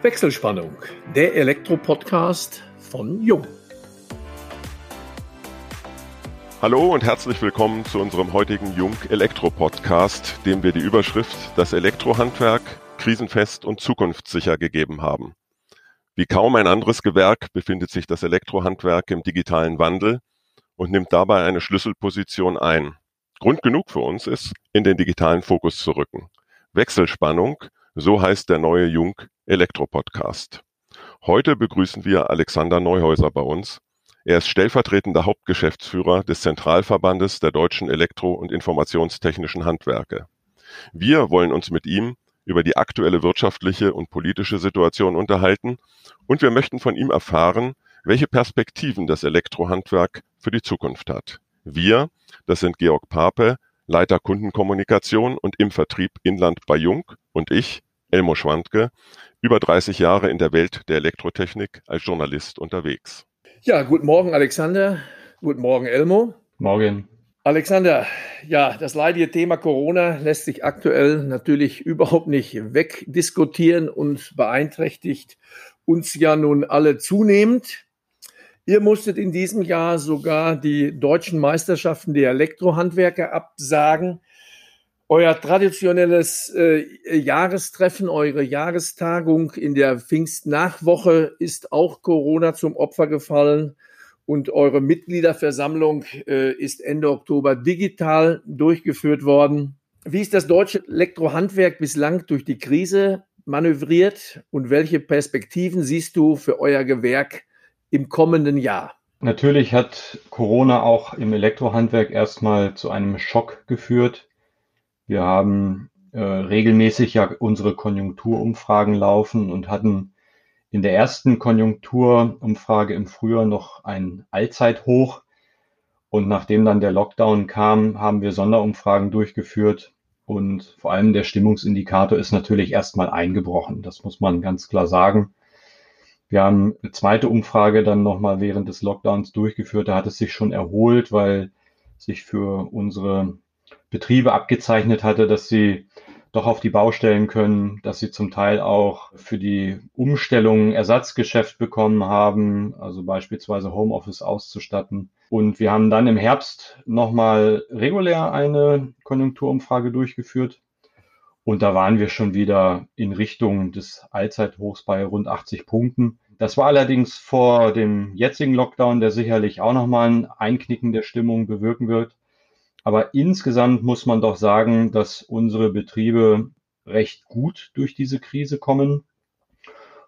Wechselspannung, der Elektro-Podcast von Jung. Hallo und herzlich willkommen zu unserem heutigen Jung Elektro Podcast, dem wir die Überschrift Das Elektrohandwerk krisenfest und zukunftssicher gegeben haben. Wie kaum ein anderes Gewerk befindet sich das Elektrohandwerk im digitalen Wandel und nimmt dabei eine Schlüsselposition ein. Grund genug für uns ist, in den digitalen Fokus zu rücken. Wechselspannung, so heißt der neue Jung Elektro-Podcast. Heute begrüßen wir Alexander Neuhäuser bei uns. Er ist stellvertretender Hauptgeschäftsführer des Zentralverbandes der deutschen Elektro- und Informationstechnischen Handwerke. Wir wollen uns mit ihm über die aktuelle wirtschaftliche und politische Situation unterhalten und wir möchten von ihm erfahren, welche Perspektiven das Elektrohandwerk für die Zukunft hat. Wir, das sind Georg Pape, Leiter Kundenkommunikation und im Vertrieb Inland bei Jung und ich, Elmo Schwandke, über 30 Jahre in der Welt der Elektrotechnik als Journalist unterwegs. Ja, guten Morgen, Alexander. Guten Morgen, Elmo. Morgen. Alexander, ja, das leidige Thema Corona lässt sich aktuell natürlich überhaupt nicht wegdiskutieren und beeinträchtigt uns ja nun alle zunehmend. Ihr musstet in diesem Jahr sogar die deutschen Meisterschaften der Elektrohandwerker absagen. Euer traditionelles äh, Jahrestreffen, eure Jahrestagung in der Pfingstnachwoche ist auch Corona zum Opfer gefallen und eure Mitgliederversammlung äh, ist Ende Oktober digital durchgeführt worden. Wie ist das deutsche Elektrohandwerk bislang durch die Krise manövriert und welche Perspektiven siehst du für euer Gewerk im kommenden Jahr? Natürlich hat Corona auch im Elektrohandwerk erstmal zu einem Schock geführt. Wir haben äh, regelmäßig ja unsere Konjunkturumfragen laufen und hatten in der ersten Konjunkturumfrage im Frühjahr noch ein Allzeithoch. Und nachdem dann der Lockdown kam, haben wir Sonderumfragen durchgeführt. Und vor allem der Stimmungsindikator ist natürlich erstmal eingebrochen. Das muss man ganz klar sagen. Wir haben eine zweite Umfrage dann nochmal während des Lockdowns durchgeführt. Da hat es sich schon erholt, weil sich für unsere Betriebe abgezeichnet hatte, dass sie doch auf die Baustellen können, dass sie zum Teil auch für die Umstellung Ersatzgeschäft bekommen haben, also beispielsweise Homeoffice auszustatten. Und wir haben dann im Herbst nochmal regulär eine Konjunkturumfrage durchgeführt. Und da waren wir schon wieder in Richtung des Allzeithochs bei rund 80 Punkten. Das war allerdings vor dem jetzigen Lockdown, der sicherlich auch nochmal ein Einknicken der Stimmung bewirken wird. Aber insgesamt muss man doch sagen, dass unsere Betriebe recht gut durch diese Krise kommen.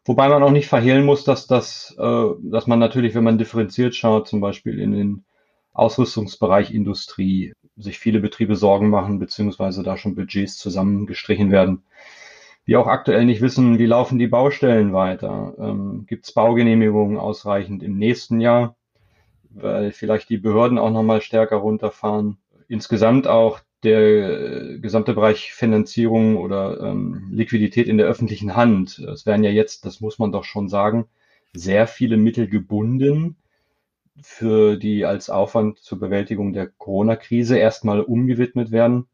Wobei man auch nicht verhehlen muss, dass das, äh, dass man natürlich, wenn man differenziert schaut, zum Beispiel in den Ausrüstungsbereich Industrie, sich viele Betriebe Sorgen machen, beziehungsweise da schon Budgets zusammengestrichen werden. Wir auch aktuell nicht wissen, wie laufen die Baustellen weiter. Ähm, Gibt es Baugenehmigungen ausreichend im nächsten Jahr, weil vielleicht die Behörden auch nochmal stärker runterfahren insgesamt auch der gesamte Bereich Finanzierung oder ähm, Liquidität in der öffentlichen Hand. Es werden ja jetzt, das muss man doch schon sagen, sehr viele Mittel gebunden, für die als Aufwand zur Bewältigung der Corona-Krise erstmal umgewidmet werden,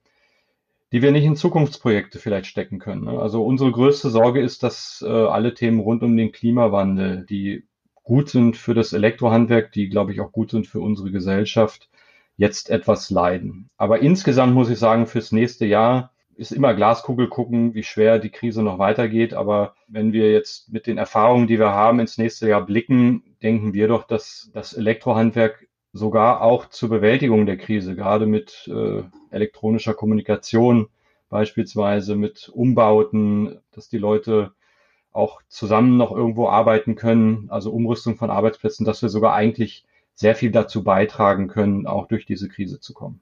die wir nicht in Zukunftsprojekte vielleicht stecken können. Ne? Also unsere größte Sorge ist, dass äh, alle Themen rund um den Klimawandel, die gut sind für das Elektrohandwerk, die, glaube ich, auch gut sind für unsere Gesellschaft, jetzt etwas leiden. Aber insgesamt muss ich sagen, fürs nächste Jahr ist immer Glaskugel gucken, wie schwer die Krise noch weitergeht. Aber wenn wir jetzt mit den Erfahrungen, die wir haben, ins nächste Jahr blicken, denken wir doch, dass das Elektrohandwerk sogar auch zur Bewältigung der Krise, gerade mit äh, elektronischer Kommunikation, beispielsweise mit Umbauten, dass die Leute auch zusammen noch irgendwo arbeiten können, also Umrüstung von Arbeitsplätzen, dass wir sogar eigentlich sehr viel dazu beitragen können, auch durch diese Krise zu kommen.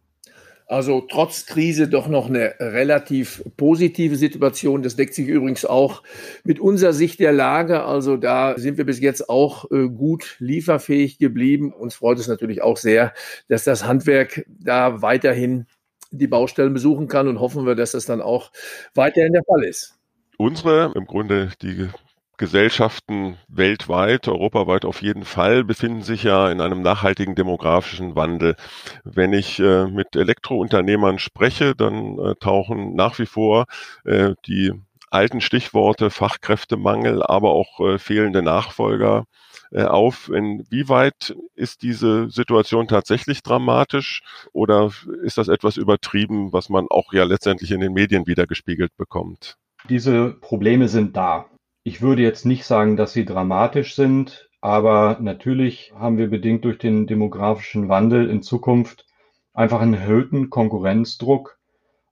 Also trotz Krise doch noch eine relativ positive Situation. Das deckt sich übrigens auch mit unserer Sicht der Lage. Also da sind wir bis jetzt auch äh, gut lieferfähig geblieben. Uns freut es natürlich auch sehr, dass das Handwerk da weiterhin die Baustellen besuchen kann und hoffen wir, dass das dann auch weiterhin der Fall ist. Unsere, im Grunde die Gesellschaften weltweit, europaweit auf jeden Fall, befinden sich ja in einem nachhaltigen demografischen Wandel. Wenn ich äh, mit Elektrounternehmern spreche, dann äh, tauchen nach wie vor äh, die alten Stichworte Fachkräftemangel, aber auch äh, fehlende Nachfolger äh, auf. Inwieweit ist diese Situation tatsächlich dramatisch oder ist das etwas übertrieben, was man auch ja letztendlich in den Medien wiedergespiegelt bekommt? Diese Probleme sind da. Ich würde jetzt nicht sagen, dass sie dramatisch sind, aber natürlich haben wir bedingt durch den demografischen Wandel in Zukunft einfach einen erhöhten Konkurrenzdruck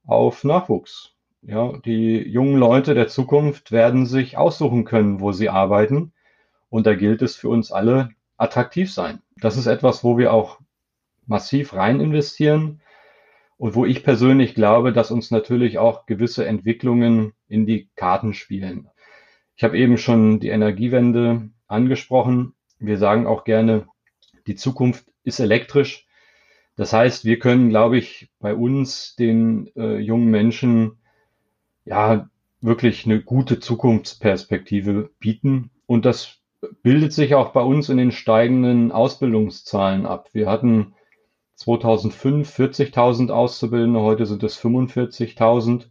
auf Nachwuchs. Ja, die jungen Leute der Zukunft werden sich aussuchen können, wo sie arbeiten. Und da gilt es für uns alle, attraktiv sein. Das ist etwas, wo wir auch massiv rein investieren und wo ich persönlich glaube, dass uns natürlich auch gewisse Entwicklungen in die Karten spielen. Ich habe eben schon die Energiewende angesprochen. Wir sagen auch gerne, die Zukunft ist elektrisch. Das heißt, wir können, glaube ich, bei uns den äh, jungen Menschen ja wirklich eine gute Zukunftsperspektive bieten. Und das bildet sich auch bei uns in den steigenden Ausbildungszahlen ab. Wir hatten 2005 40.000 Auszubildende, heute sind es 45.000.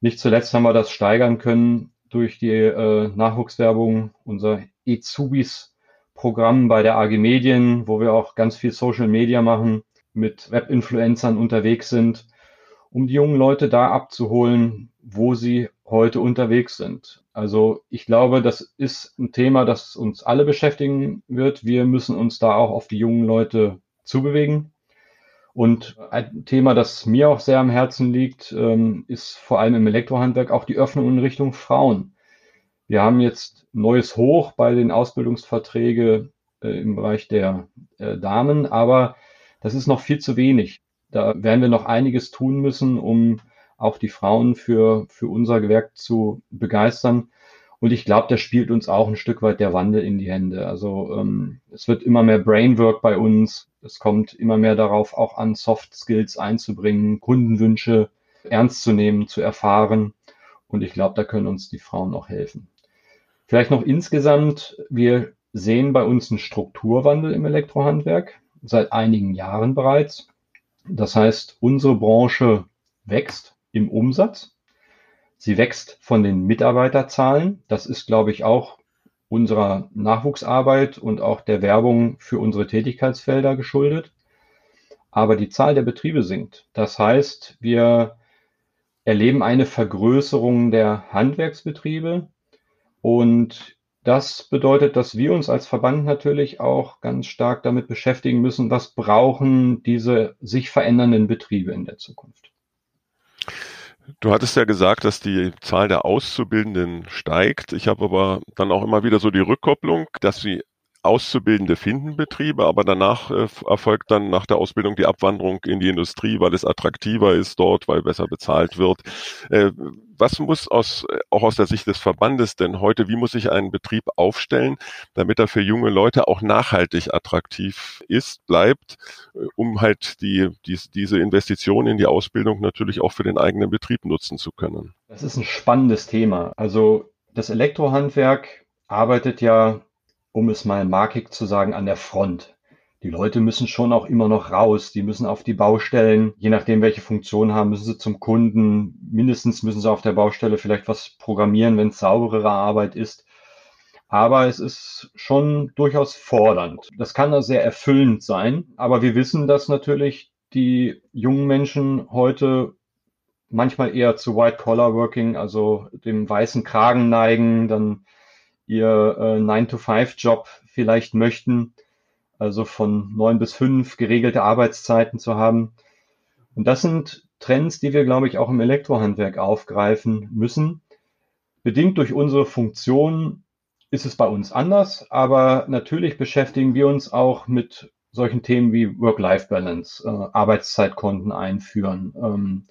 Nicht zuletzt haben wir das steigern können durch die äh, Nachwuchswerbung unser Ezubis-Programm bei der AG Medien, wo wir auch ganz viel Social Media machen, mit Web-Influencern unterwegs sind, um die jungen Leute da abzuholen, wo sie heute unterwegs sind. Also ich glaube, das ist ein Thema, das uns alle beschäftigen wird. Wir müssen uns da auch auf die jungen Leute zubewegen. Und ein Thema, das mir auch sehr am Herzen liegt, ähm, ist vor allem im Elektrohandwerk auch die Öffnung in Richtung Frauen. Wir haben jetzt neues Hoch bei den Ausbildungsverträgen äh, im Bereich der äh, Damen, aber das ist noch viel zu wenig. Da werden wir noch einiges tun müssen, um auch die Frauen für, für unser Gewerk zu begeistern. Und ich glaube, da spielt uns auch ein Stück weit der Wandel in die Hände. Also ähm, es wird immer mehr Brainwork bei uns. Es kommt immer mehr darauf auch an, Soft Skills einzubringen, Kundenwünsche ernst zu nehmen, zu erfahren. Und ich glaube, da können uns die Frauen auch helfen. Vielleicht noch insgesamt, wir sehen bei uns einen Strukturwandel im Elektrohandwerk seit einigen Jahren bereits. Das heißt, unsere Branche wächst im Umsatz. Sie wächst von den Mitarbeiterzahlen. Das ist, glaube ich, auch unserer Nachwuchsarbeit und auch der Werbung für unsere Tätigkeitsfelder geschuldet. Aber die Zahl der Betriebe sinkt. Das heißt, wir erleben eine Vergrößerung der Handwerksbetriebe und das bedeutet, dass wir uns als Verband natürlich auch ganz stark damit beschäftigen müssen, was brauchen diese sich verändernden Betriebe in der Zukunft. Du hattest ja gesagt, dass die Zahl der Auszubildenden steigt. Ich habe aber dann auch immer wieder so die Rückkopplung, dass sie Auszubildende finden Betriebe, aber danach äh, erfolgt dann nach der Ausbildung die Abwanderung in die Industrie, weil es attraktiver ist dort, weil besser bezahlt wird. Äh, was muss aus, auch aus der Sicht des Verbandes denn heute, wie muss sich ein Betrieb aufstellen, damit er für junge Leute auch nachhaltig attraktiv ist, bleibt, äh, um halt die, die, diese Investition in die Ausbildung natürlich auch für den eigenen Betrieb nutzen zu können? Das ist ein spannendes Thema. Also das Elektrohandwerk arbeitet ja um es mal markig zu sagen, an der Front. Die Leute müssen schon auch immer noch raus. Die müssen auf die Baustellen, je nachdem, welche Funktion haben, müssen sie zum Kunden. Mindestens müssen sie auf der Baustelle vielleicht was programmieren, wenn es sauberere Arbeit ist. Aber es ist schon durchaus fordernd. Das kann da sehr erfüllend sein. Aber wir wissen, dass natürlich die jungen Menschen heute manchmal eher zu White-Collar-Working, also dem weißen Kragen neigen, dann ihr äh, 9-to-5-Job vielleicht möchten, also von 9 bis 5 geregelte Arbeitszeiten zu haben. Und das sind Trends, die wir, glaube ich, auch im Elektrohandwerk aufgreifen müssen. Bedingt durch unsere Funktion ist es bei uns anders, aber natürlich beschäftigen wir uns auch mit solchen Themen wie Work-Life-Balance, äh, Arbeitszeitkonten einführen. Ähm,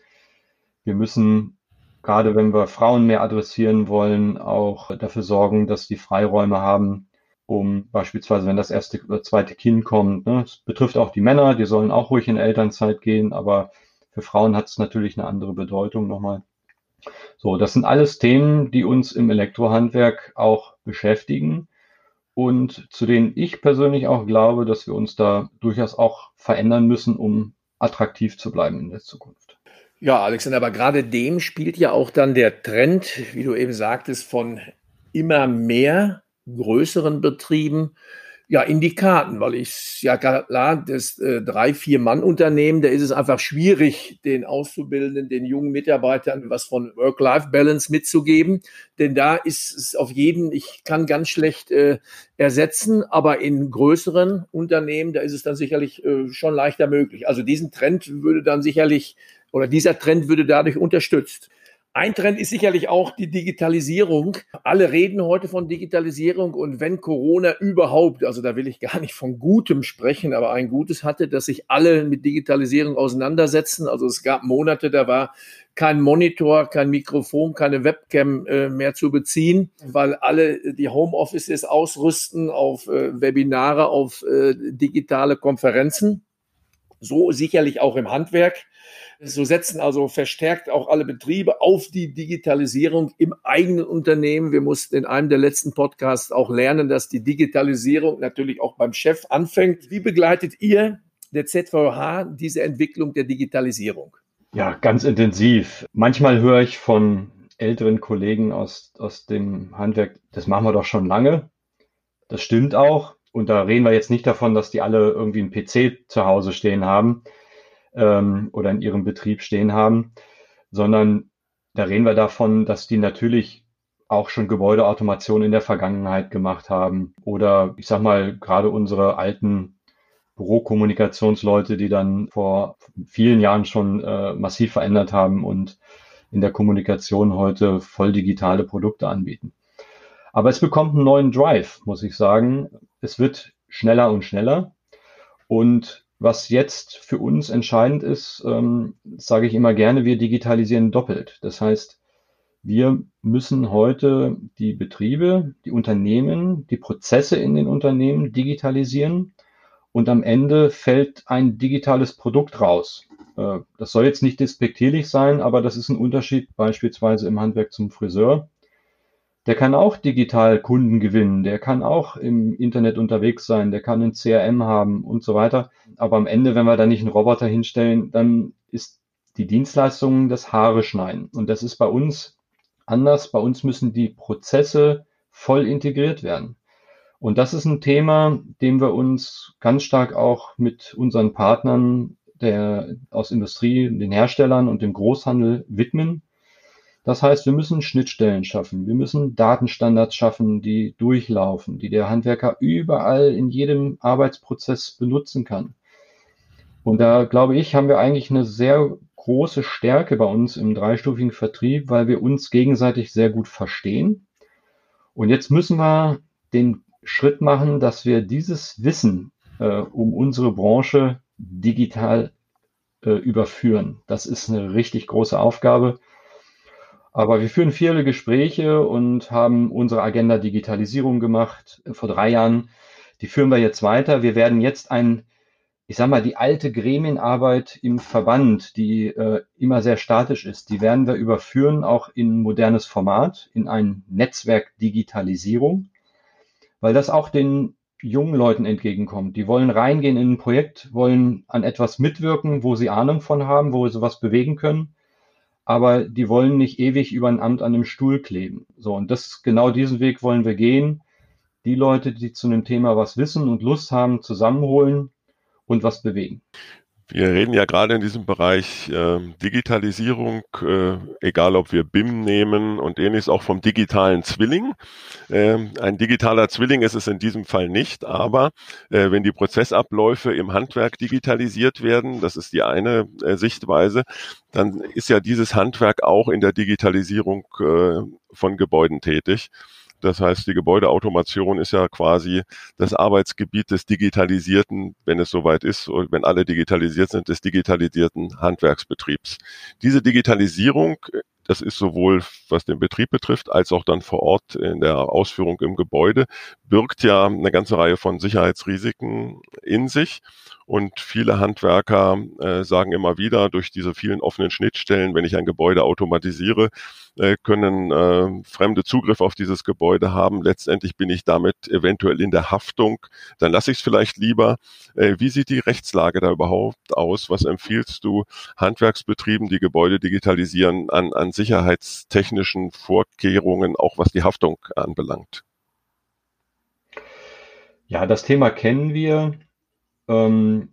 wir müssen gerade wenn wir Frauen mehr adressieren wollen, auch dafür sorgen, dass die Freiräume haben, um beispielsweise, wenn das erste oder zweite Kind kommt. Ne, es betrifft auch die Männer, die sollen auch ruhig in Elternzeit gehen, aber für Frauen hat es natürlich eine andere Bedeutung nochmal. So, das sind alles Themen, die uns im Elektrohandwerk auch beschäftigen und zu denen ich persönlich auch glaube, dass wir uns da durchaus auch verändern müssen, um attraktiv zu bleiben in der Zukunft. Ja, Alexander, aber gerade dem spielt ja auch dann der Trend, wie du eben sagtest, von immer mehr größeren Betrieben ja, in die Karten, weil ich ja klar, das äh, drei, vier Mann-Unternehmen, da ist es einfach schwierig, den Auszubildenden, den jungen Mitarbeitern was von Work-Life-Balance mitzugeben. Denn da ist es auf jeden, ich kann ganz schlecht äh, ersetzen, aber in größeren Unternehmen, da ist es dann sicherlich äh, schon leichter möglich. Also diesen Trend würde dann sicherlich, oder dieser Trend würde dadurch unterstützt. Ein Trend ist sicherlich auch die Digitalisierung. Alle reden heute von Digitalisierung und wenn Corona überhaupt, also da will ich gar nicht von Gutem sprechen, aber ein Gutes hatte, dass sich alle mit Digitalisierung auseinandersetzen. Also es gab Monate, da war kein Monitor, kein Mikrofon, keine Webcam äh, mehr zu beziehen, weil alle die Homeoffices ausrüsten auf äh, Webinare, auf äh, digitale Konferenzen. So sicherlich auch im Handwerk. So setzen also verstärkt auch alle Betriebe auf die Digitalisierung im eigenen Unternehmen. Wir mussten in einem der letzten Podcasts auch lernen, dass die Digitalisierung natürlich auch beim Chef anfängt. Wie begleitet ihr, der ZVH, diese Entwicklung der Digitalisierung? Ja, ganz intensiv. Manchmal höre ich von älteren Kollegen aus, aus dem Handwerk, das machen wir doch schon lange. Das stimmt auch. Und da reden wir jetzt nicht davon, dass die alle irgendwie einen PC zu Hause stehen haben ähm, oder in ihrem Betrieb stehen haben, sondern da reden wir davon, dass die natürlich auch schon Gebäudeautomation in der Vergangenheit gemacht haben oder ich sag mal gerade unsere alten Bürokommunikationsleute, die dann vor vielen Jahren schon äh, massiv verändert haben und in der Kommunikation heute voll digitale Produkte anbieten. Aber es bekommt einen neuen Drive, muss ich sagen. Es wird schneller und schneller und was jetzt für uns entscheidend ist, ähm, sage ich immer gerne, wir digitalisieren doppelt. Das heißt, wir müssen heute die Betriebe, die Unternehmen, die Prozesse in den Unternehmen digitalisieren und am Ende fällt ein digitales Produkt raus. Äh, das soll jetzt nicht despektierlich sein, aber das ist ein Unterschied beispielsweise im Handwerk zum Friseur der kann auch digital Kunden gewinnen, der kann auch im Internet unterwegs sein, der kann ein CRM haben und so weiter. Aber am Ende, wenn wir da nicht einen Roboter hinstellen, dann ist die Dienstleistung das Haare schneiden. Und das ist bei uns anders. Bei uns müssen die Prozesse voll integriert werden. Und das ist ein Thema, dem wir uns ganz stark auch mit unseren Partnern der, aus Industrie, den Herstellern und dem Großhandel widmen. Das heißt, wir müssen Schnittstellen schaffen. Wir müssen Datenstandards schaffen, die durchlaufen, die der Handwerker überall in jedem Arbeitsprozess benutzen kann. Und da glaube ich, haben wir eigentlich eine sehr große Stärke bei uns im dreistufigen Vertrieb, weil wir uns gegenseitig sehr gut verstehen. Und jetzt müssen wir den Schritt machen, dass wir dieses Wissen äh, um unsere Branche digital äh, überführen. Das ist eine richtig große Aufgabe. Aber wir führen viele Gespräche und haben unsere Agenda Digitalisierung gemacht vor drei Jahren. Die führen wir jetzt weiter. Wir werden jetzt ein, ich sag mal, die alte Gremienarbeit im Verband, die äh, immer sehr statisch ist, die werden wir überführen auch in modernes Format, in ein Netzwerk Digitalisierung, weil das auch den jungen Leuten entgegenkommt. Die wollen reingehen in ein Projekt, wollen an etwas mitwirken, wo sie Ahnung von haben, wo sie was bewegen können aber die wollen nicht ewig über ein Amt an einem Stuhl kleben. So, und das, genau diesen Weg wollen wir gehen. Die Leute, die zu einem Thema was wissen und Lust haben, zusammenholen und was bewegen. Wir reden ja gerade in diesem Bereich äh, Digitalisierung, äh, egal ob wir BIM nehmen und ähnliches, auch vom digitalen Zwilling. Äh, ein digitaler Zwilling ist es in diesem Fall nicht, aber äh, wenn die Prozessabläufe im Handwerk digitalisiert werden, das ist die eine äh, Sichtweise, dann ist ja dieses Handwerk auch in der Digitalisierung äh, von Gebäuden tätig. Das heißt, die Gebäudeautomation ist ja quasi das Arbeitsgebiet des digitalisierten, wenn es soweit ist, wenn alle digitalisiert sind, des digitalisierten Handwerksbetriebs. Diese Digitalisierung das ist sowohl was den Betrieb betrifft, als auch dann vor Ort in der Ausführung im Gebäude, birgt ja eine ganze Reihe von Sicherheitsrisiken in sich. Und viele Handwerker äh, sagen immer wieder, durch diese vielen offenen Schnittstellen, wenn ich ein Gebäude automatisiere, äh, können äh, fremde Zugriff auf dieses Gebäude haben. Letztendlich bin ich damit eventuell in der Haftung. Dann lasse ich es vielleicht lieber. Äh, wie sieht die Rechtslage da überhaupt aus? Was empfiehlst du Handwerksbetrieben, die Gebäude digitalisieren, an, an sicherheitstechnischen Vorkehrungen, auch was die Haftung anbelangt? Ja, das Thema kennen wir. Ähm,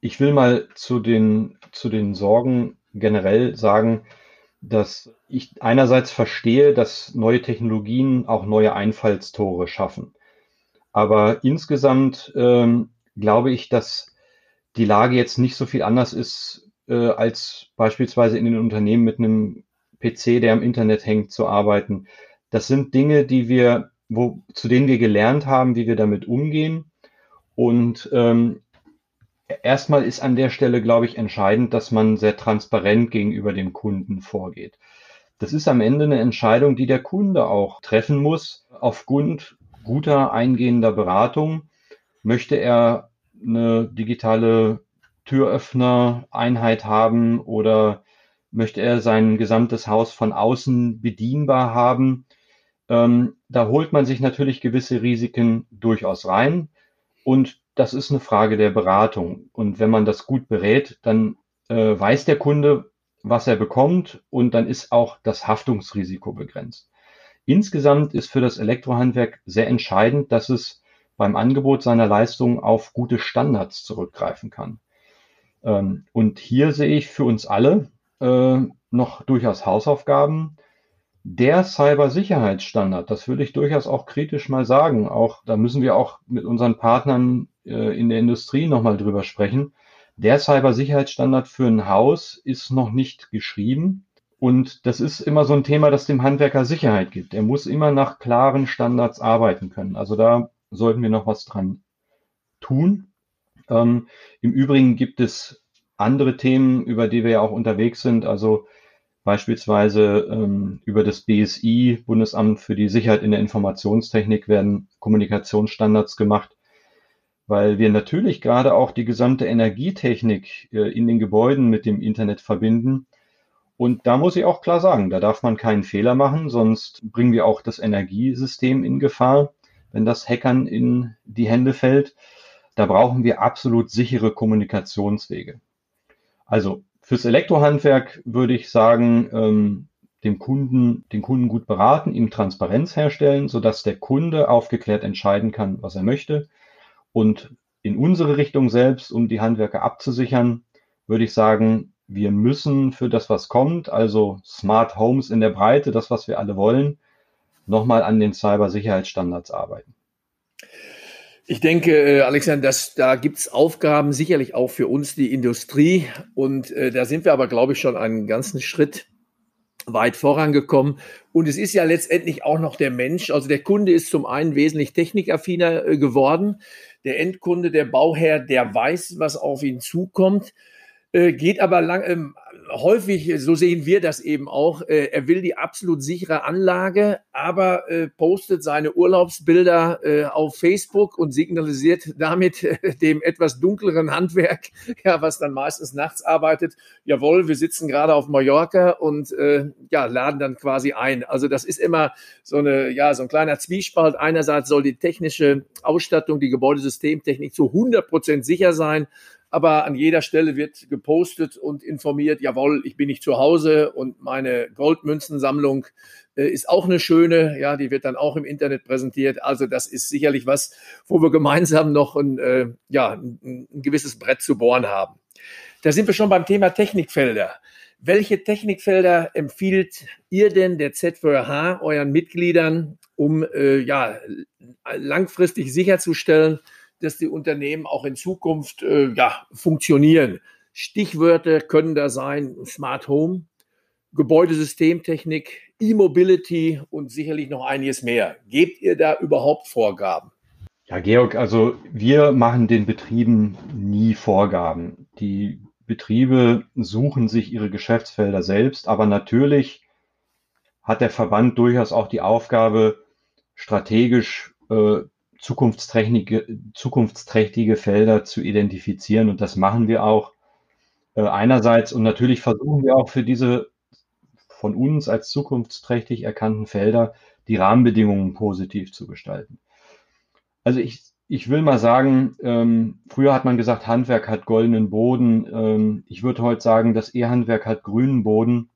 ich will mal zu den, zu den Sorgen generell sagen, dass ich einerseits verstehe, dass neue Technologien auch neue Einfallstore schaffen. Aber insgesamt ähm, glaube ich, dass die Lage jetzt nicht so viel anders ist, äh, als beispielsweise in den Unternehmen mit einem PC, der am Internet hängt, zu arbeiten. Das sind Dinge, die wir, wo, zu denen wir gelernt haben, wie wir damit umgehen. Und ähm, erstmal ist an der Stelle, glaube ich, entscheidend, dass man sehr transparent gegenüber dem Kunden vorgeht. Das ist am Ende eine Entscheidung, die der Kunde auch treffen muss, aufgrund guter eingehender Beratung. Möchte er eine digitale Türöffner-Einheit haben oder möchte er sein gesamtes Haus von außen bedienbar haben? Ähm, da holt man sich natürlich gewisse Risiken durchaus rein. Und das ist eine Frage der Beratung. Und wenn man das gut berät, dann äh, weiß der Kunde, was er bekommt und dann ist auch das Haftungsrisiko begrenzt. Insgesamt ist für das Elektrohandwerk sehr entscheidend, dass es beim Angebot seiner Leistungen auf gute Standards zurückgreifen kann. Ähm, und hier sehe ich für uns alle äh, noch durchaus Hausaufgaben. Der Cybersicherheitsstandard, das würde ich durchaus auch kritisch mal sagen. Auch da müssen wir auch mit unseren Partnern äh, in der Industrie nochmal drüber sprechen. Der Cybersicherheitsstandard für ein Haus ist noch nicht geschrieben. Und das ist immer so ein Thema, das dem Handwerker Sicherheit gibt. Er muss immer nach klaren Standards arbeiten können. Also da sollten wir noch was dran tun. Ähm, Im Übrigen gibt es andere Themen, über die wir ja auch unterwegs sind. Also Beispielsweise ähm, über das BSI, Bundesamt für die Sicherheit in der Informationstechnik, werden Kommunikationsstandards gemacht, weil wir natürlich gerade auch die gesamte Energietechnik äh, in den Gebäuden mit dem Internet verbinden. Und da muss ich auch klar sagen, da darf man keinen Fehler machen, sonst bringen wir auch das Energiesystem in Gefahr, wenn das Hackern in die Hände fällt. Da brauchen wir absolut sichere Kommunikationswege. Also Fürs Elektrohandwerk würde ich sagen, ähm, dem Kunden, den Kunden gut beraten, ihm Transparenz herstellen, sodass der Kunde aufgeklärt entscheiden kann, was er möchte. Und in unsere Richtung selbst, um die Handwerker abzusichern, würde ich sagen, wir müssen für das, was kommt, also Smart Homes in der Breite, das, was wir alle wollen, nochmal an den Cybersicherheitsstandards arbeiten. Ich denke, äh, Alexander, dass, da gibt's Aufgaben sicherlich auch für uns, die Industrie. Und äh, da sind wir aber, glaube ich, schon einen ganzen Schritt weit vorangekommen. Und es ist ja letztendlich auch noch der Mensch. Also der Kunde ist zum einen wesentlich technikaffiner äh, geworden. Der Endkunde, der Bauherr, der weiß, was auf ihn zukommt, äh, geht aber lang, ähm, häufig, so sehen wir das eben auch, äh, er will die absolut sichere Anlage, aber äh, postet seine Urlaubsbilder äh, auf Facebook und signalisiert damit äh, dem etwas dunkleren Handwerk, ja, was dann meistens nachts arbeitet, jawohl, wir sitzen gerade auf Mallorca und äh, ja, laden dann quasi ein. Also das ist immer so eine, ja, so ein kleiner Zwiespalt. Einerseits soll die technische Ausstattung, die Gebäudesystemtechnik zu 100 Prozent sicher sein aber an jeder Stelle wird gepostet und informiert, jawohl, ich bin nicht zu Hause und meine Goldmünzensammlung äh, ist auch eine schöne, ja, die wird dann auch im Internet präsentiert. Also das ist sicherlich was, wo wir gemeinsam noch ein, äh, ja, ein, ein gewisses Brett zu bohren haben. Da sind wir schon beim Thema Technikfelder. Welche Technikfelder empfiehlt ihr denn der Z4H euren Mitgliedern, um äh, ja, langfristig sicherzustellen, dass die Unternehmen auch in Zukunft äh, ja, funktionieren. Stichwörter können da sein Smart Home, Gebäudesystemtechnik, E-Mobility und sicherlich noch einiges mehr. Gebt ihr da überhaupt Vorgaben? Ja, Georg, also wir machen den Betrieben nie Vorgaben. Die Betriebe suchen sich ihre Geschäftsfelder selbst, aber natürlich hat der Verband durchaus auch die Aufgabe, strategisch äh, zukunftsträchtige, zukunftsträchtige Felder zu identifizieren. Und das machen wir auch äh, einerseits. Und natürlich versuchen wir auch für diese von uns als zukunftsträchtig erkannten Felder die Rahmenbedingungen positiv zu gestalten. Also ich, ich will mal sagen, ähm, früher hat man gesagt, Handwerk hat goldenen Boden. Ähm, ich würde heute sagen, das E-Handwerk hat grünen Boden.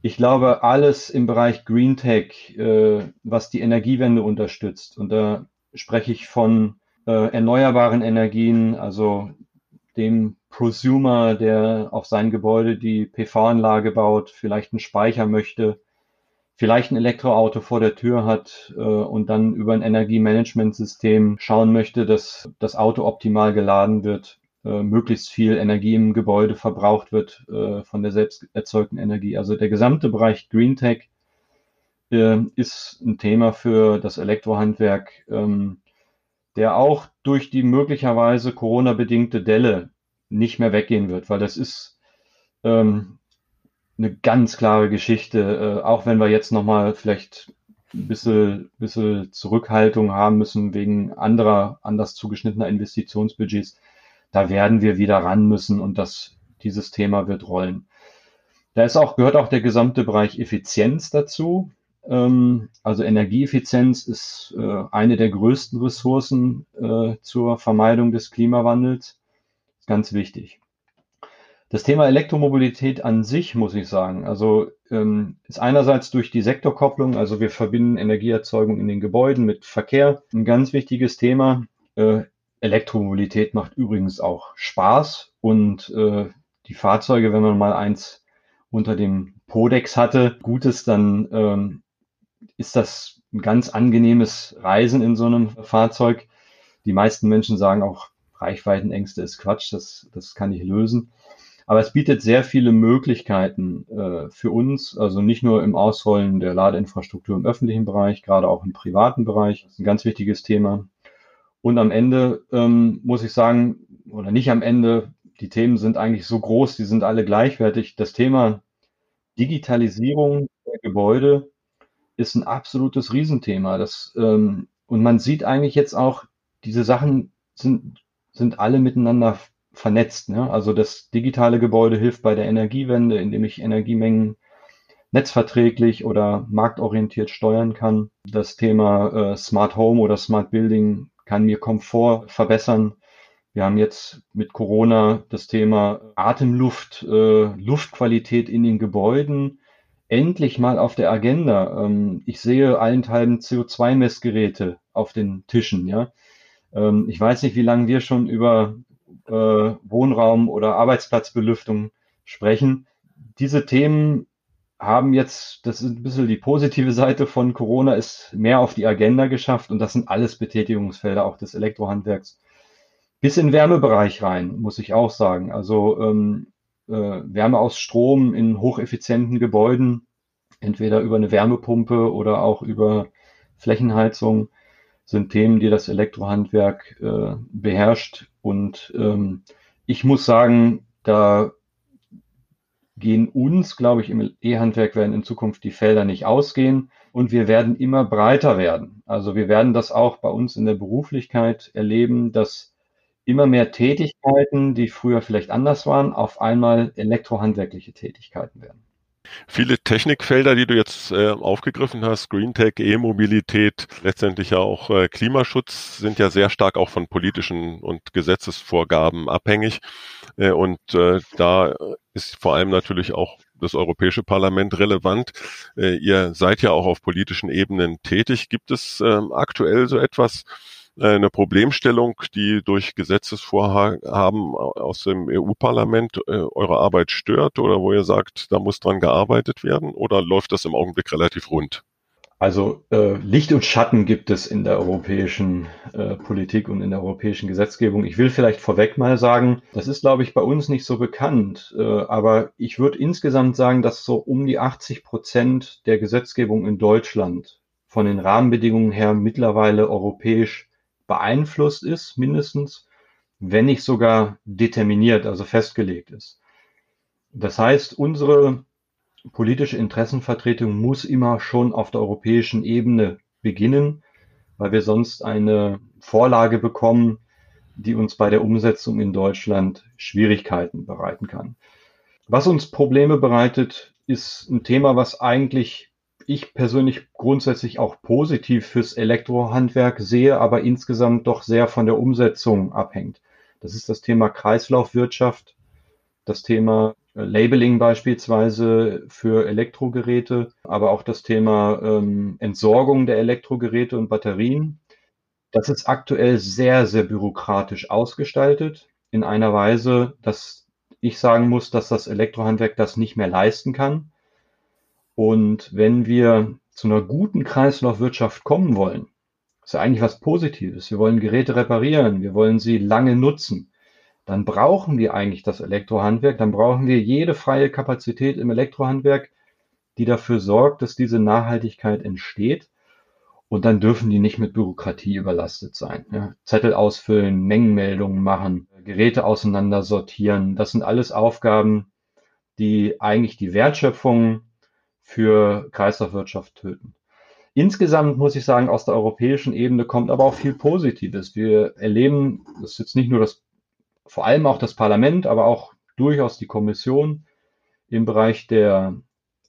Ich glaube, alles im Bereich Green Tech, äh, was die Energiewende unterstützt, und da spreche ich von äh, erneuerbaren Energien, also dem Prosumer, der auf sein Gebäude die PV-Anlage baut, vielleicht einen Speicher möchte, vielleicht ein Elektroauto vor der Tür hat äh, und dann über ein Energiemanagementsystem schauen möchte, dass das Auto optimal geladen wird, äh, möglichst viel Energie im Gebäude verbraucht wird äh, von der selbst erzeugten Energie. Also der gesamte Bereich Green Tech ist ein Thema für das Elektrohandwerk, ähm, der auch durch die möglicherweise Corona-bedingte Delle nicht mehr weggehen wird, weil das ist ähm, eine ganz klare Geschichte, äh, auch wenn wir jetzt nochmal vielleicht ein bisschen, bisschen Zurückhaltung haben müssen wegen anderer, anders zugeschnittener Investitionsbudgets. Da werden wir wieder ran müssen und das, dieses Thema wird rollen. Da ist auch, gehört auch der gesamte Bereich Effizienz dazu. Ähm, also Energieeffizienz ist äh, eine der größten Ressourcen äh, zur Vermeidung des Klimawandels. Ganz wichtig. Das Thema Elektromobilität an sich, muss ich sagen, also ähm, ist einerseits durch die Sektorkopplung, also wir verbinden Energieerzeugung in den Gebäuden mit Verkehr, ein ganz wichtiges Thema. Äh, Elektromobilität macht übrigens auch Spaß und die Fahrzeuge, wenn man mal eins unter dem Podex hatte, Gutes, dann ähm, ist das ein ganz angenehmes Reisen in so einem Fahrzeug. Die meisten Menschen sagen auch, Reichweitenängste ist Quatsch, das, das kann ich lösen. Aber es bietet sehr viele Möglichkeiten äh, für uns, also nicht nur im Ausrollen der Ladeinfrastruktur im öffentlichen Bereich, gerade auch im privaten Bereich. Das ist ein ganz wichtiges Thema. Und am Ende ähm, muss ich sagen, oder nicht am Ende, die Themen sind eigentlich so groß, die sind alle gleichwertig. Das Thema Digitalisierung der Gebäude ist ein absolutes Riesenthema. Das, ähm, und man sieht eigentlich jetzt auch, diese Sachen sind, sind alle miteinander vernetzt. Ne? Also das digitale Gebäude hilft bei der Energiewende, indem ich Energiemengen netzverträglich oder marktorientiert steuern kann. Das Thema äh, Smart Home oder Smart Building kann mir Komfort verbessern. Wir haben jetzt mit Corona das Thema Atemluft, äh, Luftqualität in den Gebäuden endlich mal auf der Agenda. Ähm, ich sehe allenthalben CO2-Messgeräte auf den Tischen. Ja, ähm, ich weiß nicht, wie lange wir schon über äh, Wohnraum oder Arbeitsplatzbelüftung sprechen. Diese Themen haben jetzt, das ist ein bisschen die positive Seite von Corona, ist mehr auf die Agenda geschafft und das sind alles Betätigungsfelder auch des Elektrohandwerks. Bis in Wärmebereich rein, muss ich auch sagen. Also ähm, äh, Wärme aus Strom in hocheffizienten Gebäuden, entweder über eine Wärmepumpe oder auch über Flächenheizung, sind Themen, die das Elektrohandwerk äh, beherrscht und ähm, ich muss sagen, da gehen uns, glaube ich, im E-Handwerk werden in Zukunft die Felder nicht ausgehen und wir werden immer breiter werden. Also wir werden das auch bei uns in der Beruflichkeit erleben, dass immer mehr Tätigkeiten, die früher vielleicht anders waren, auf einmal elektrohandwerkliche Tätigkeiten werden. Viele Technikfelder, die du jetzt äh, aufgegriffen hast, Green Tech, E-Mobilität, letztendlich ja auch äh, Klimaschutz, sind ja sehr stark auch von politischen und Gesetzesvorgaben abhängig. Äh, und äh, da ist vor allem natürlich auch das Europäische Parlament relevant. Äh, ihr seid ja auch auf politischen Ebenen tätig. Gibt es äh, aktuell so etwas, eine Problemstellung, die durch Gesetzesvorhaben aus dem EU-Parlament äh, eure Arbeit stört oder wo ihr sagt, da muss dran gearbeitet werden oder läuft das im Augenblick relativ rund? Also äh, Licht und Schatten gibt es in der europäischen äh, Politik und in der europäischen Gesetzgebung. Ich will vielleicht vorweg mal sagen, das ist, glaube ich, bei uns nicht so bekannt, äh, aber ich würde insgesamt sagen, dass so um die 80 Prozent der Gesetzgebung in Deutschland von den Rahmenbedingungen her mittlerweile europäisch beeinflusst ist, mindestens, wenn nicht sogar determiniert, also festgelegt ist. Das heißt, unsere politische Interessenvertretung muss immer schon auf der europäischen Ebene beginnen weil wir sonst eine Vorlage bekommen, die uns bei der Umsetzung in Deutschland Schwierigkeiten bereiten kann. Was uns Probleme bereitet, ist ein Thema, was eigentlich ich persönlich grundsätzlich auch positiv fürs Elektrohandwerk sehe, aber insgesamt doch sehr von der Umsetzung abhängt. Das ist das Thema Kreislaufwirtschaft, das Thema äh, Labeling beispielsweise für Elektrogeräte, aber auch das Thema ähm, Entsorgung der Elektrogeräte und Batterien. Das ist aktuell sehr, sehr bürokratisch ausgestaltet, in einer Weise, dass ich sagen muss, dass das Elektrohandwerk das nicht mehr leisten kann. Und wenn wir zu einer guten Kreislaufwirtschaft kommen wollen, ist ja eigentlich was Positives. Wir wollen Geräte reparieren, wir wollen sie lange nutzen. Dann brauchen wir eigentlich das Elektrohandwerk, dann brauchen wir jede freie Kapazität im Elektrohandwerk, die dafür sorgt, dass diese Nachhaltigkeit entsteht. Und dann dürfen die nicht mit Bürokratie überlastet sein. Ja. Zettel ausfüllen, Mengenmeldungen machen, Geräte auseinandersortieren. Das sind alles Aufgaben, die eigentlich die Wertschöpfung für Kreislaufwirtschaft töten. Insgesamt muss ich sagen, aus der europäischen Ebene kommt aber auch viel Positives. Wir erleben, das ist jetzt nicht nur das, vor allem auch das Parlament, aber auch durchaus die Kommission im Bereich der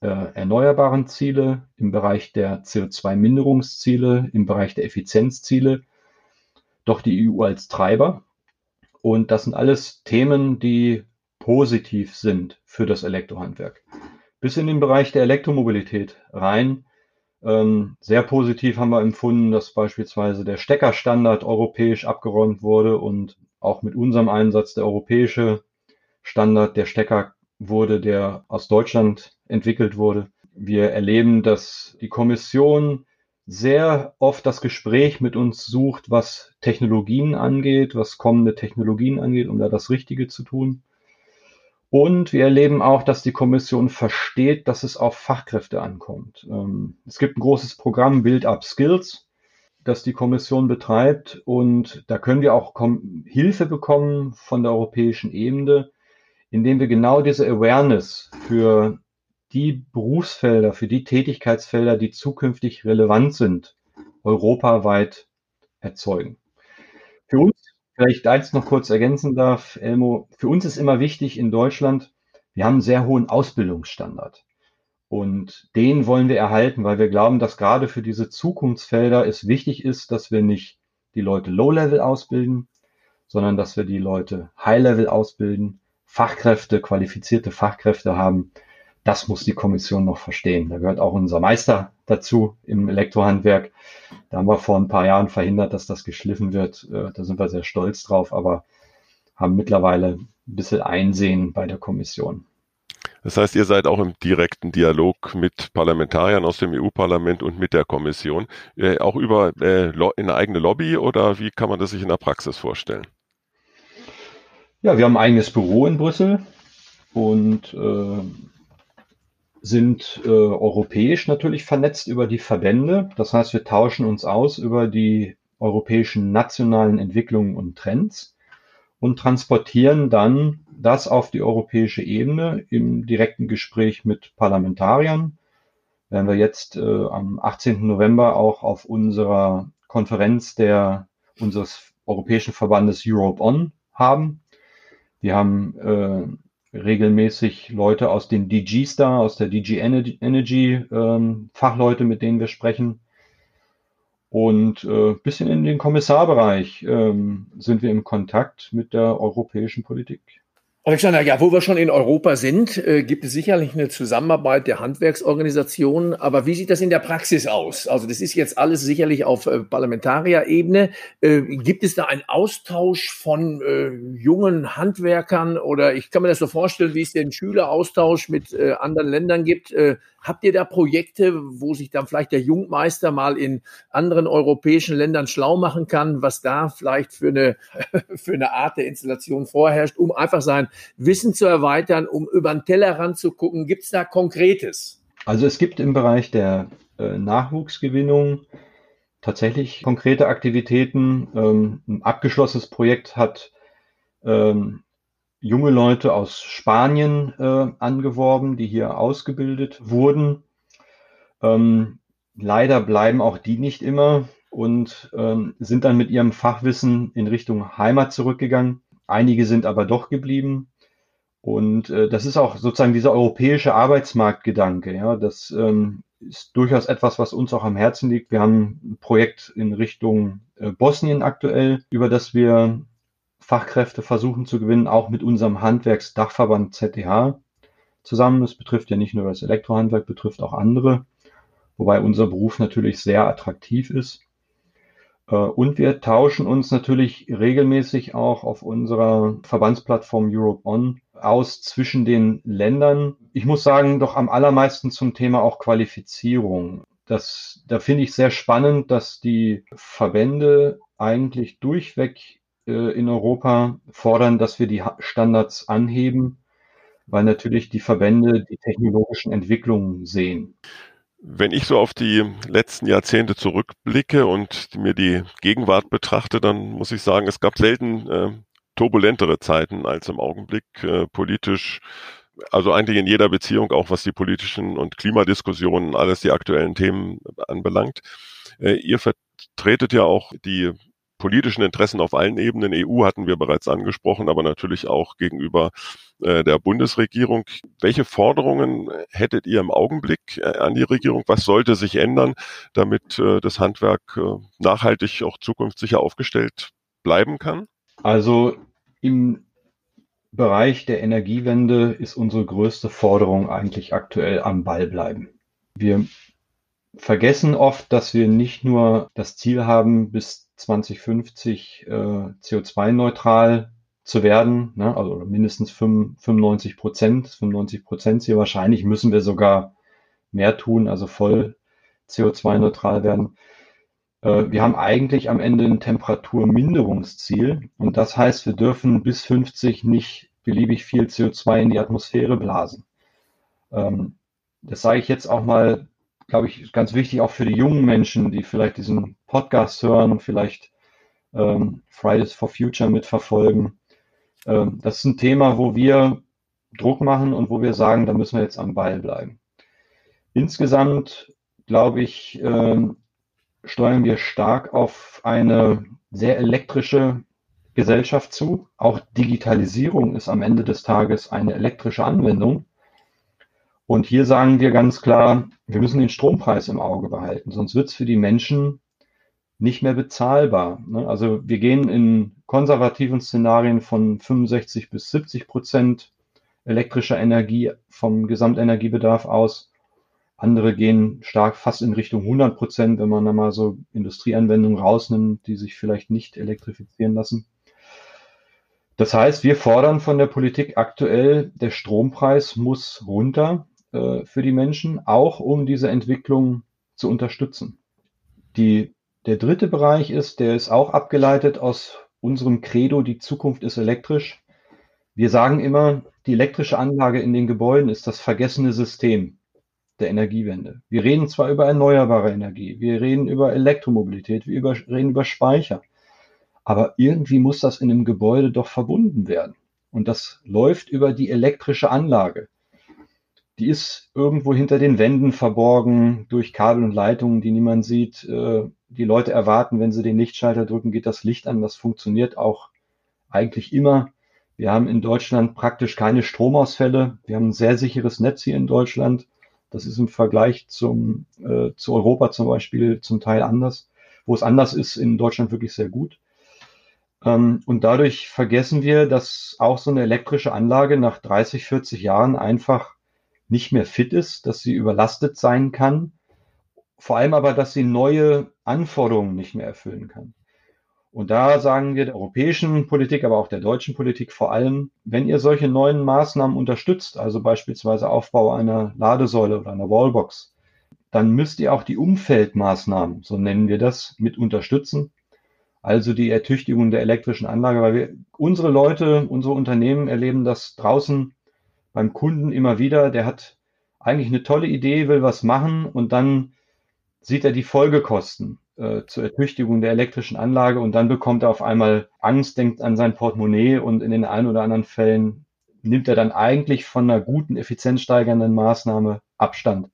äh, erneuerbaren Ziele, im Bereich der CO2-Minderungsziele, im Bereich der Effizienzziele, doch die EU als Treiber. Und das sind alles Themen, die positiv sind für das Elektrohandwerk bis in den Bereich der Elektromobilität rein. Ähm, sehr positiv haben wir empfunden, dass beispielsweise der Steckerstandard europäisch abgeräumt wurde und auch mit unserem Einsatz der europäische Standard der Stecker wurde, der aus Deutschland entwickelt wurde. Wir erleben, dass die Kommission sehr oft das Gespräch mit uns sucht, was Technologien angeht, was kommende Technologien angeht, um da das Richtige zu tun. Und wir erleben auch, dass die Kommission versteht, dass es auf Fachkräfte ankommt. Ähm, es gibt ein großes Programm Build Up Skills, das die Kommission betreibt. Und da können wir auch Hilfe bekommen von der europäischen Ebene, indem wir genau diese Awareness für die Berufsfelder, für die Tätigkeitsfelder, die zukünftig relevant sind, europaweit erzeugen. Vielleicht eins noch kurz ergänzen darf, Elmo, für uns ist immer wichtig in Deutschland, wir haben einen sehr hohen Ausbildungsstandard. Und den wollen wir erhalten, weil wir glauben, dass gerade für diese Zukunftsfelder es wichtig ist, dass wir nicht die Leute Low-Level ausbilden, sondern dass wir die Leute High-Level ausbilden, Fachkräfte, qualifizierte Fachkräfte haben, das muss die Kommission noch verstehen. Da gehört auch unser Meister dazu im Elektrohandwerk. Da haben wir vor ein paar Jahren verhindert, dass das geschliffen wird. Äh, da sind wir sehr stolz drauf, aber haben mittlerweile ein bisschen Einsehen bei der Kommission. Das heißt, ihr seid auch im direkten Dialog mit Parlamentariern aus dem EU-Parlament und mit der Kommission, äh, auch über äh, eine eigene Lobby oder wie kann man das sich in der Praxis vorstellen? Ja, wir haben ein eigenes Büro in Brüssel und äh, sind äh, europäisch natürlich vernetzt über die Verbände. Das heißt, wir tauschen uns aus über die europäischen nationalen Entwicklungen und Trends und transportieren dann das auf die europäische Ebene im direkten Gespräch mit Parlamentariern. Werden wir jetzt äh, am 18. November auch auf unserer Konferenz der unseres europäischen Verbandes Europe On haben. Wir haben äh, regelmäßig Leute aus den DGs da, aus der DG Energy, ähm, Fachleute, mit denen wir sprechen. Und äh, bisschen in den Kommissarbereich ähm, sind wir im Kontakt mit der europäischen Politik. Alexander, ja, wo wir schon in Europa sind, äh, gibt es sicherlich eine Zusammenarbeit der Handwerksorganisationen. Aber wie sieht das in der Praxis aus? Also das ist jetzt alles sicherlich auf äh, Parlamentarierebene. Äh, gibt es da einen Austausch von äh, jungen Handwerkern oder ich kann mir das so vorstellen, wie es den Schüleraustausch mit äh, anderen Ländern gibt? Habt ihr da Projekte, wo sich dann vielleicht der Jungmeister mal in anderen europäischen Ländern schlau machen kann, was da vielleicht für eine, für eine Art der Installation vorherrscht, um einfach sein Wissen zu erweitern, um über den Tellerrand zu gucken? Gibt es da Konkretes? Also es gibt im Bereich der äh, Nachwuchsgewinnung tatsächlich konkrete Aktivitäten. Ähm, ein abgeschlossenes Projekt hat ähm, junge Leute aus Spanien äh, angeworben, die hier ausgebildet wurden. Ähm, leider bleiben auch die nicht immer und ähm, sind dann mit ihrem Fachwissen in Richtung Heimat zurückgegangen. Einige sind aber doch geblieben. Und äh, das ist auch sozusagen dieser europäische Arbeitsmarktgedanke. Ja, das ähm, ist durchaus etwas, was uns auch am Herzen liegt. Wir haben ein Projekt in Richtung äh, Bosnien aktuell, über das wir Fachkräfte versuchen zu gewinnen, auch mit unserem Handwerksdachverband ZDH zusammen. Das betrifft ja nicht nur das Elektrohandwerk, betrifft auch andere, wobei unser Beruf natürlich sehr attraktiv ist. Äh, und wir tauschen uns natürlich regelmäßig auch auf unserer Verbandsplattform Europe On aus zwischen den Ländern. Ich muss sagen, doch am allermeisten zum Thema auch Qualifizierung. Das, da finde ich sehr spannend, dass die Verbände eigentlich durchweg in Europa fordern, dass wir die Standards anheben, weil natürlich die Verbände die technologischen Entwicklungen sehen. Wenn ich so auf die letzten Jahrzehnte zurückblicke und mir die Gegenwart betrachte, dann muss ich sagen, es gab selten äh, turbulentere Zeiten als im Augenblick äh, politisch. Also eigentlich in jeder Beziehung, auch was die politischen und Klimadiskussionen, alles die aktuellen Themen anbelangt. Äh, ihr vertretet ja auch die politischen Interessen auf allen Ebenen. EU hatten wir bereits angesprochen, aber natürlich auch gegenüber äh, der Bundesregierung. Welche Forderungen hättet ihr im Augenblick äh, an die Regierung? Was sollte sich ändern, damit äh, das Handwerk äh, nachhaltig auch zukunftssicher aufgestellt bleiben kann? Also im Bereich der Energiewende ist unsere größte Forderung eigentlich aktuell am Ball bleiben. Wir vergessen oft, dass wir nicht nur das Ziel haben, bis 2050 äh, CO2-neutral zu werden, ne? also mindestens 95 Prozent, 95 Prozent Ziel. Wahrscheinlich müssen wir sogar mehr tun, also voll CO2-neutral werden. Äh, wir haben eigentlich am Ende ein Temperaturminderungsziel und das heißt, wir dürfen bis 50 nicht beliebig viel CO2 in die Atmosphäre blasen. Ähm, das sage ich jetzt auch mal, glaube ich, ganz wichtig auch für die jungen Menschen, die vielleicht diesen Podcast hören, vielleicht ähm, Fridays for Future mitverfolgen. Ähm, das ist ein Thema, wo wir Druck machen und wo wir sagen, da müssen wir jetzt am Ball bleiben. Insgesamt glaube ich, ähm, steuern wir stark auf eine sehr elektrische Gesellschaft zu. Auch Digitalisierung ist am Ende des Tages eine elektrische Anwendung. Und hier sagen wir ganz klar, wir müssen den Strompreis im Auge behalten, sonst wird es für die Menschen nicht mehr bezahlbar. Ne? Also wir gehen in konservativen Szenarien von 65 bis 70 Prozent elektrischer Energie vom Gesamtenergiebedarf aus. Andere gehen stark fast in Richtung 100 Prozent, wenn man da mal so Industrieanwendungen rausnimmt, die sich vielleicht nicht elektrifizieren lassen. Das heißt, wir fordern von der Politik aktuell, der Strompreis muss runter äh, für die Menschen, auch um diese Entwicklung zu unterstützen. Die, der dritte Bereich ist, der ist auch abgeleitet aus unserem Credo, die Zukunft ist elektrisch. Wir sagen immer, die elektrische Anlage in den Gebäuden ist das vergessene System der Energiewende. Wir reden zwar über erneuerbare Energie, wir reden über Elektromobilität, wir über, reden über Speicher, aber irgendwie muss das in einem Gebäude doch verbunden werden. Und das läuft über die elektrische Anlage. Die ist irgendwo hinter den Wänden verborgen durch Kabel und Leitungen, die niemand sieht. Die Leute erwarten, wenn sie den Lichtschalter drücken, geht das Licht an. Das funktioniert auch eigentlich immer. Wir haben in Deutschland praktisch keine Stromausfälle. Wir haben ein sehr sicheres Netz hier in Deutschland. Das ist im Vergleich zum, äh, zu Europa zum Beispiel zum Teil anders. Wo es anders ist, in Deutschland wirklich sehr gut. Ähm, und dadurch vergessen wir, dass auch so eine elektrische Anlage nach 30, 40 Jahren einfach nicht mehr fit ist, dass sie überlastet sein kann. Vor allem aber, dass sie neue Anforderungen nicht mehr erfüllen kann. Und da sagen wir der europäischen Politik, aber auch der deutschen Politik vor allem, wenn ihr solche neuen Maßnahmen unterstützt, also beispielsweise Aufbau einer Ladesäule oder einer Wallbox, dann müsst ihr auch die Umfeldmaßnahmen, so nennen wir das, mit unterstützen. Also die Ertüchtigung der elektrischen Anlage, weil wir, unsere Leute, unsere Unternehmen erleben das draußen beim Kunden immer wieder. Der hat eigentlich eine tolle Idee, will was machen und dann sieht er die Folgekosten äh, zur Ertüchtigung der elektrischen Anlage und dann bekommt er auf einmal Angst, denkt an sein Portemonnaie und in den ein oder anderen Fällen nimmt er dann eigentlich von einer guten, effizienzsteigernden Maßnahme Abstand,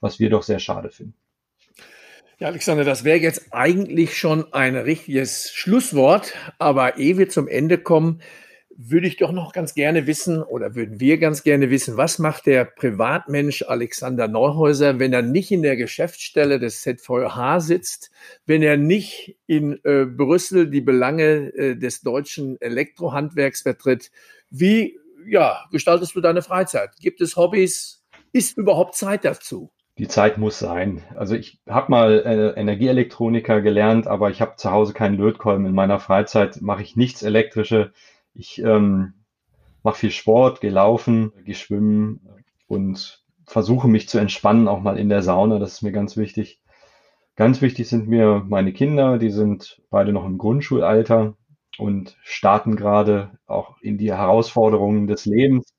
was wir doch sehr schade finden. Ja, Alexander, das wäre jetzt eigentlich schon ein richtiges Schlusswort, aber ehe wir zum Ende kommen, würde ich doch noch ganz gerne wissen oder würden wir ganz gerne wissen, was macht der Privatmensch Alexander Neuhäuser, wenn er nicht in der Geschäftsstelle des ZVH sitzt, wenn er nicht in äh, Brüssel die Belange äh, des deutschen Elektrohandwerks vertritt? Wie ja, gestaltest du deine Freizeit? Gibt es Hobbys? Ist überhaupt Zeit dazu? Die Zeit muss sein. Also ich habe mal äh, Energieelektroniker gelernt, aber ich habe zu Hause keinen Lötkolben. In meiner Freizeit mache ich nichts Elektrische. Ich ähm, mache viel Sport, gehe laufen, gehe schwimmen und versuche mich zu entspannen, auch mal in der Sauna. Das ist mir ganz wichtig. Ganz wichtig sind mir meine Kinder, die sind beide noch im Grundschulalter und starten gerade auch in die Herausforderungen des Lebens.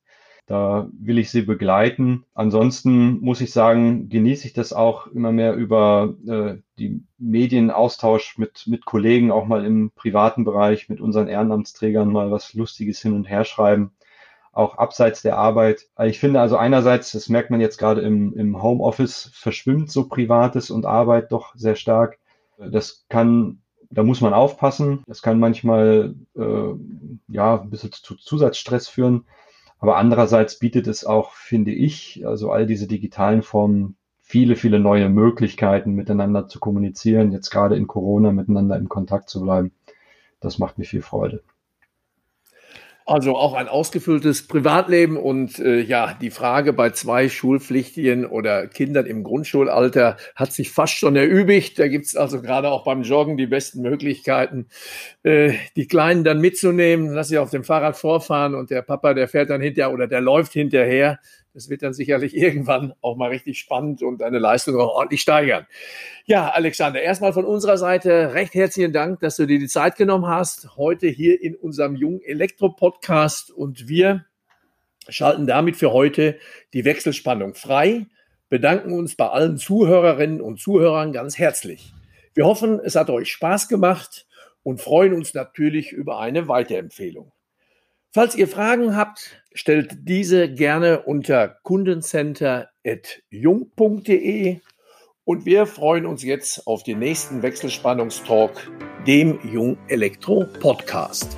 Da will ich sie begleiten. Ansonsten muss ich sagen, genieße ich das auch immer mehr über äh, die Medienaustausch mit, mit Kollegen, auch mal im privaten Bereich, mit unseren Ehrenamtsträgern mal was Lustiges hin und her schreiben, auch abseits der Arbeit. Ich finde also einerseits, das merkt man jetzt gerade im, im Homeoffice, verschwimmt so Privates und Arbeit doch sehr stark. Das kann da muss man aufpassen. Das kann manchmal äh, ja ein bisschen zu Zusatzstress führen. Aber andererseits bietet es auch, finde ich, also all diese digitalen Formen viele, viele neue Möglichkeiten, miteinander zu kommunizieren, jetzt gerade in Corona miteinander in Kontakt zu bleiben. Das macht mir viel Freude. Also auch ein ausgefülltes Privatleben und äh, ja, die Frage bei zwei Schulpflichtigen oder Kindern im Grundschulalter hat sich fast schon erübigt. Da gibt's also gerade auch beim Joggen die besten Möglichkeiten, äh, die Kleinen dann mitzunehmen, dass sie auf dem Fahrrad vorfahren und der Papa, der fährt dann hinterher oder der läuft hinterher. Das wird dann sicherlich irgendwann auch mal richtig spannend und deine Leistung auch ordentlich steigern. Ja, Alexander, erstmal von unserer Seite recht herzlichen Dank, dass du dir die Zeit genommen hast, heute hier in unserem jungen Elektro-Podcast und wir schalten damit für heute die Wechselspannung frei, bedanken uns bei allen Zuhörerinnen und Zuhörern ganz herzlich. Wir hoffen, es hat euch Spaß gemacht und freuen uns natürlich über eine Weiterempfehlung. Falls ihr Fragen habt, stellt diese gerne unter kundencenter.jung.de und wir freuen uns jetzt auf den nächsten Wechselspannungstalk, dem Jung Elektro Podcast.